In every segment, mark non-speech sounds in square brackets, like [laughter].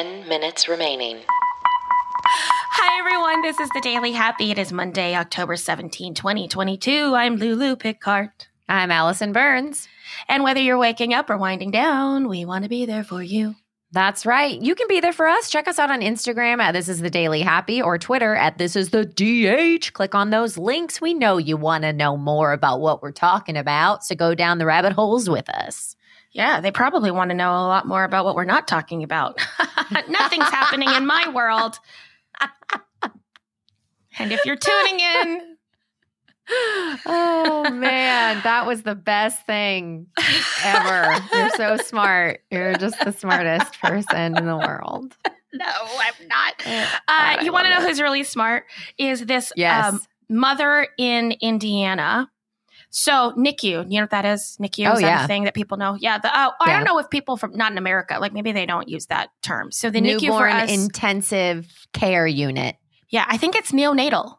10 minutes remaining. Hi, everyone. This is the Daily Happy. It is Monday, October 17, 2022. I'm Lulu Picard. I'm Allison Burns. And whether you're waking up or winding down, we want to be there for you. That's right. You can be there for us. Check us out on Instagram at This Is the Daily Happy or Twitter at This Is the DH. Click on those links. We know you want to know more about what we're talking about. So go down the rabbit holes with us. Yeah, they probably want to know a lot more about what we're not talking about. [laughs] Nothing's happening in my world. and if you're tuning in, oh man, that was the best thing ever. You're so smart. You're just the smartest person in the world. No, I'm not. Uh, you want to know who's really smart? Is this yes. um, mother in Indiana so NICU, you know what that is? NICU oh, is that yeah. a thing that people know? Yeah. The, oh, yeah. I don't know if people from not in America, like maybe they don't use that term. So the Newborn NICU for us, intensive care unit. Yeah, I think it's neonatal.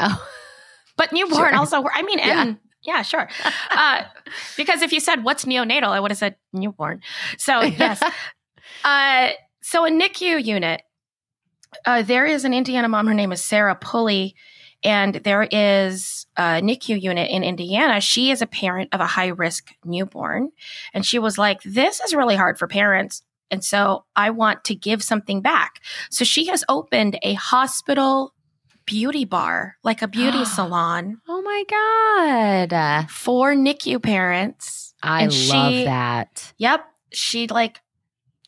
Oh, [laughs] but newborn sure. also. I mean, yeah. and yeah, sure. [laughs] uh, because if you said what's neonatal, I would have said newborn. So yes. [laughs] uh, so a NICU unit. Uh, there is an Indiana mom. Her name is Sarah Pulley and there is a NICU unit in Indiana. She is a parent of a high risk newborn. And she was like, This is really hard for parents. And so I want to give something back. So she has opened a hospital beauty bar, like a beauty [gasps] salon. Oh my God. For NICU parents. I and love she, that. Yep. She like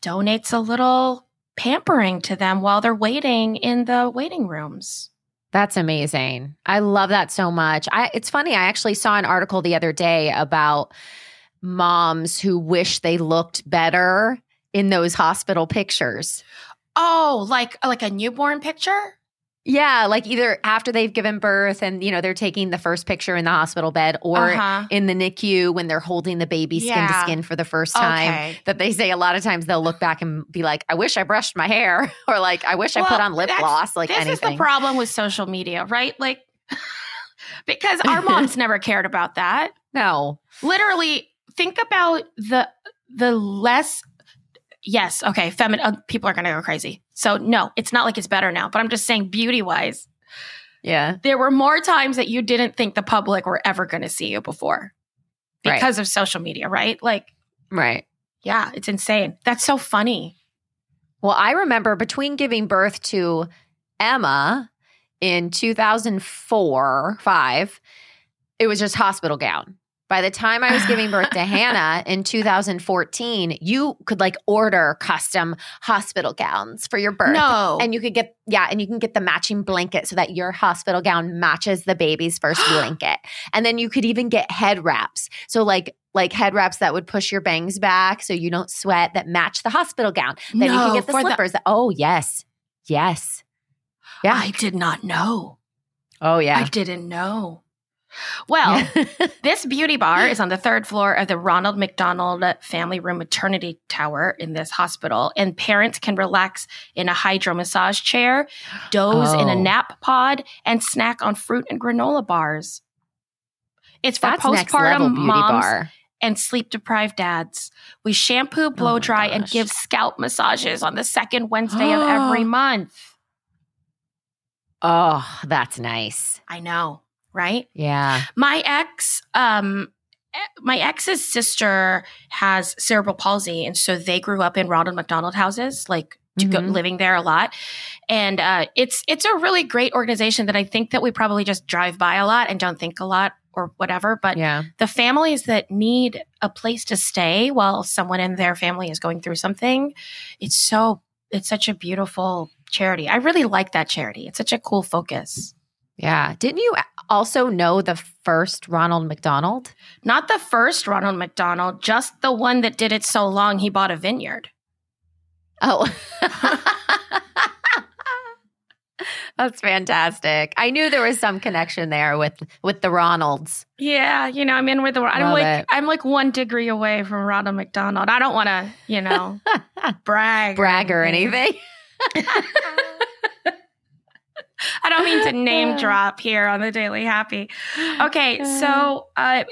donates a little pampering to them while they're waiting in the waiting rooms. That's amazing. I love that so much. I it's funny, I actually saw an article the other day about moms who wish they looked better in those hospital pictures. Oh, like like a newborn picture? Yeah, like either after they've given birth and you know they're taking the first picture in the hospital bed or uh-huh. in the NICU when they're holding the baby skin yeah. to skin for the first time. Okay. That they say a lot of times they'll look back and be like, "I wish I brushed my hair," [laughs] or like, "I wish well, I put on lip gloss." Like this anything. is the problem with social media, right? Like [laughs] because our moms [laughs] never cared about that. No, literally, think about the the less yes, okay, feminine uh, people are going to go crazy. So no, it's not like it's better now, but I'm just saying beauty wise. Yeah. There were more times that you didn't think the public were ever going to see you before because right. of social media, right? Like Right. Yeah, it's insane. That's so funny. Well, I remember between giving birth to Emma in 2004, 5, it was just hospital gown. By the time I was giving birth to [laughs] Hannah in 2014, you could like order custom hospital gowns for your birth. No. And you could get, yeah, and you can get the matching blanket so that your hospital gown matches the baby's first [gasps] blanket. And then you could even get head wraps. So, like, like head wraps that would push your bangs back so you don't sweat that match the hospital gown. Then no, you can get the slippers. The- that, oh, yes. Yes. Yeah. I did not know. Oh, yeah. I didn't know. Well, [laughs] this beauty bar is on the third floor of the Ronald McDonald Family Room Maternity Tower in this hospital, and parents can relax in a hydro massage chair, doze oh. in a oh. nap pod, and snack on fruit and granola bars. It's for That's postpartum moms bar. and sleep deprived dads. We shampoo, oh blow oh dry, gosh. and give scalp massages on the second Wednesday of every [gasps] month. Oh, that's nice. I know right? Yeah. My ex, um, my ex's sister has cerebral palsy, and so they grew up in Ronald McDonald houses, like to mm-hmm. go living there a lot. And uh, it's it's a really great organization that I think that we probably just drive by a lot and don't think a lot or whatever. But yeah. the families that need a place to stay while someone in their family is going through something, it's so it's such a beautiful charity. I really like that charity. It's such a cool focus. Yeah. Didn't you also know the first Ronald McDonald? Not the first Ronald McDonald, just the one that did it so long he bought a vineyard. Oh. [laughs] That's fantastic. I knew there was some connection there with with the Ronalds. Yeah, you know, I'm in with the I'm Love like it. I'm like one degree away from Ronald McDonald. I don't want to, you know, [laughs] brag brag or anything. Or anything. [laughs] [laughs] I don't mean to name drop here on the Daily Happy. Okay, so uh,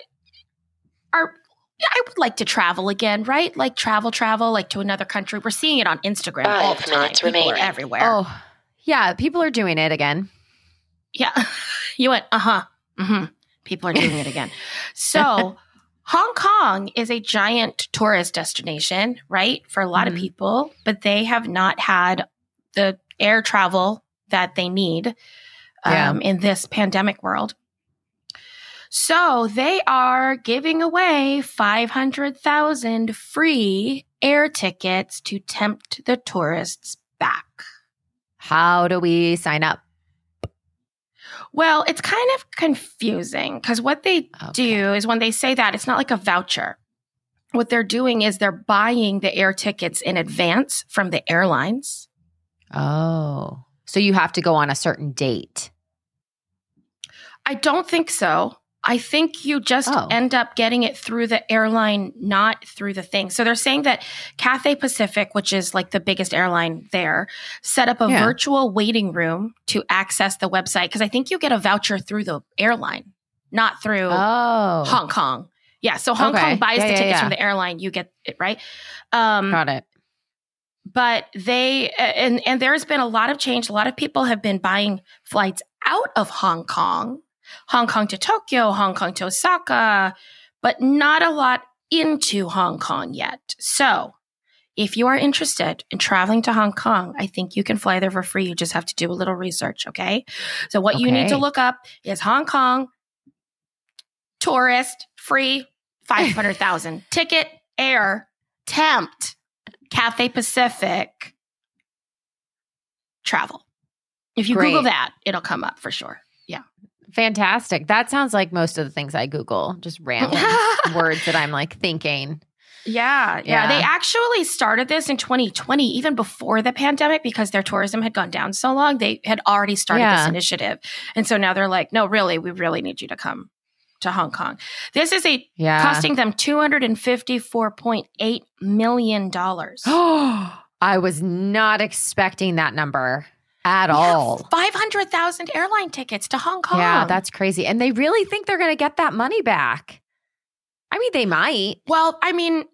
our I would like to travel again, right? Like travel, travel, like to another country. We're seeing it on Instagram Five all the time. minutes People are everywhere. Oh, yeah. People are doing it again. Yeah. [laughs] you went, uh huh. hmm People are doing it again. So, [laughs] Hong Kong is a giant tourist destination, right? For a lot Mhm. of people, but they have not had the air travel that they need Yeah. um, in this pandemic world. So, they are giving away 500,000 free air tickets to tempt the tourists back. How do we sign up? Well, it's kind of confusing because what they Okay. do is when they say that, it's not like a voucher. What they're doing is they're buying the air tickets in advance from the airlines. Oh, so you have to go on a certain date. I don't think so. I think you just Oh. end up getting it through the airline, not through the thing. So they're saying that Cathay Pacific, which is like the biggest airline there, set up a Yeah. virtual waiting room to access the website because I think you get a voucher through the airline, not through Oh, Hong Kong. Yeah, so Hong Okay. Kong buys Yeah, the yeah, tickets from the airline, you get it right. Um, got it. But they and and there's been a lot of change. A lot of people have been buying flights out of Hong Kong, Hong Kong to Tokyo, Hong Kong to Osaka, but not a lot into Hong Kong yet. So, if you are interested in traveling to Hong Kong, I think you can fly there for free. You just have to do a little research, okay? So what you need to look up is Hong Kong tourist free [laughs] 500,000 ticket air tempt Cathay Pacific travel. If you Google that, it'll come up for sure. Yeah. Fantastic. That sounds like most of the things I Google, just random [laughs] words that I'm like thinking. Yeah, yeah, Yeah. They actually started this in 2020, even before the pandemic, because their tourism had gone down so long. They had already started this initiative. And so now they're like, no, really, we really need you to come to Hong Kong. This is a Yeah. costing them $254.8 million. [gasps] I was not expecting that number at all. 500,000 airline tickets to Hong Kong. Yeah, that's crazy. And they really think they're going to get that money back. I mean, they might. Well, I mean,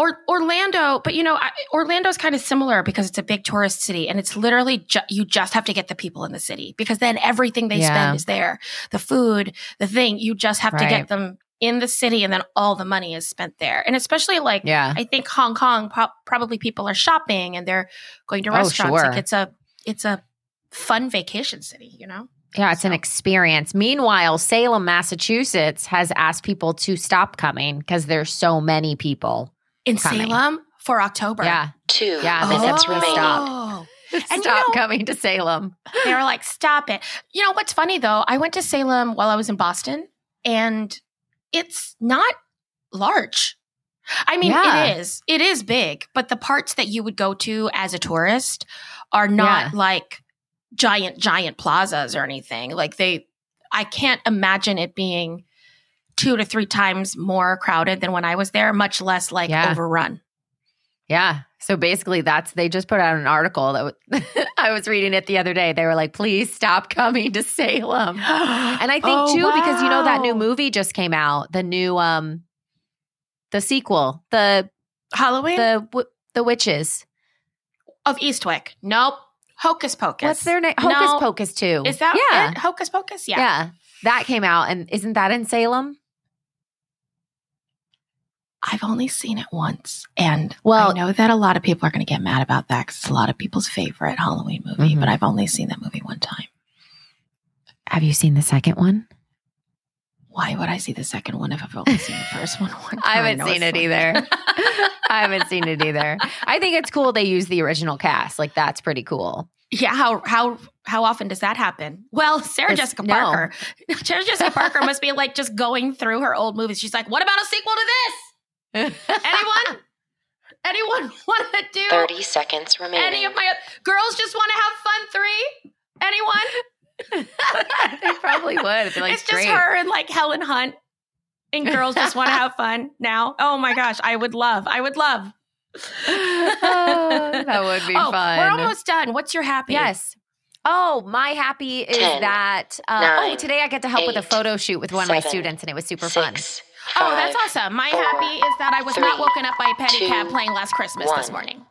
or Orlando, but you know, I, Orlando's kind of similar because it's a big tourist city, and it's literally ju- you just have to get the people in the city because then everything they Yeah. spend is there, the food, the thing. You just have to get them in the city, and then all the money is spent there. And especially like Yeah. I think Hong Kong, pro- probably people are shopping and they're going to Oh, restaurants. sure. Like it's a it's a fun vacation city, you know. Yeah, it's an experience. Meanwhile, Salem, Massachusetts has asked people to stop coming because there's so many people. In Coming. Salem for October. Yeah. Two Yeah, minutes oh. remaining. Oh. And you [laughs] stop know- coming to Salem. they were like, stop it. You know what's funny though? I went to Salem while I was in Boston and it's not large. I mean, Yeah. it is. It is big, but the parts that you would go to as a tourist are not Yeah. like giant, giant plazas or anything. Like they, I can't imagine it being two to three times more crowded than when I was there, much less like Yeah. overrun. Yeah. So basically, that's they just put out an article that w- [laughs] I was reading it the other day. They were like, please stop coming to Salem. [gasps] And I think Oh, too, because you know that new movie just came out, the new um the sequel, the Halloween the w- the witches. of Eastwick. Nope. Hocus Pocus. What's their name? Hocus No. Pocus too. Is that yeah. it? Hocus Pocus? yeah. Yeah. That came out and isn't that in Salem? I've only seen it once. And Well- I know that a lot of people are going to get mad about that because it's a lot of people's favorite Halloween movie, Mhm. but I've only seen that movie one time. Have you seen the second one? Why would I see the second one if I've only seen the first one [laughs] one time? I haven't know seen it's it either. [laughs] I haven't seen it either. I think it's cool they use the original cast. Like that's pretty cool. yeah, how how how often does that happen? Well, Sarah It's- Jessica no. Parker. [laughs] Sarah Jessica Parker must be like just going through her old movies. She's like, "What about a sequel to this? Anyone? Anyone [laughs] want to do 30 seconds remaining. any of my girls just want to have fun 3? Anyone?" [laughs] they probably would. Like, it's just great. her and like Helen Hunt. And girls just want to have fun now. Oh my gosh, I would love. I would love. Oh, [laughs] that would be oh, fun. We're almost done. What's your happy? Yes. Oh, my happy is Ten, that uh, oh nine, today I get to help with a photo shoot with one of my students and it was super fun. Six, oh, that's awesome. My four, happy is that I was not woken up by a pedicab two, playing Last Christmas this morning.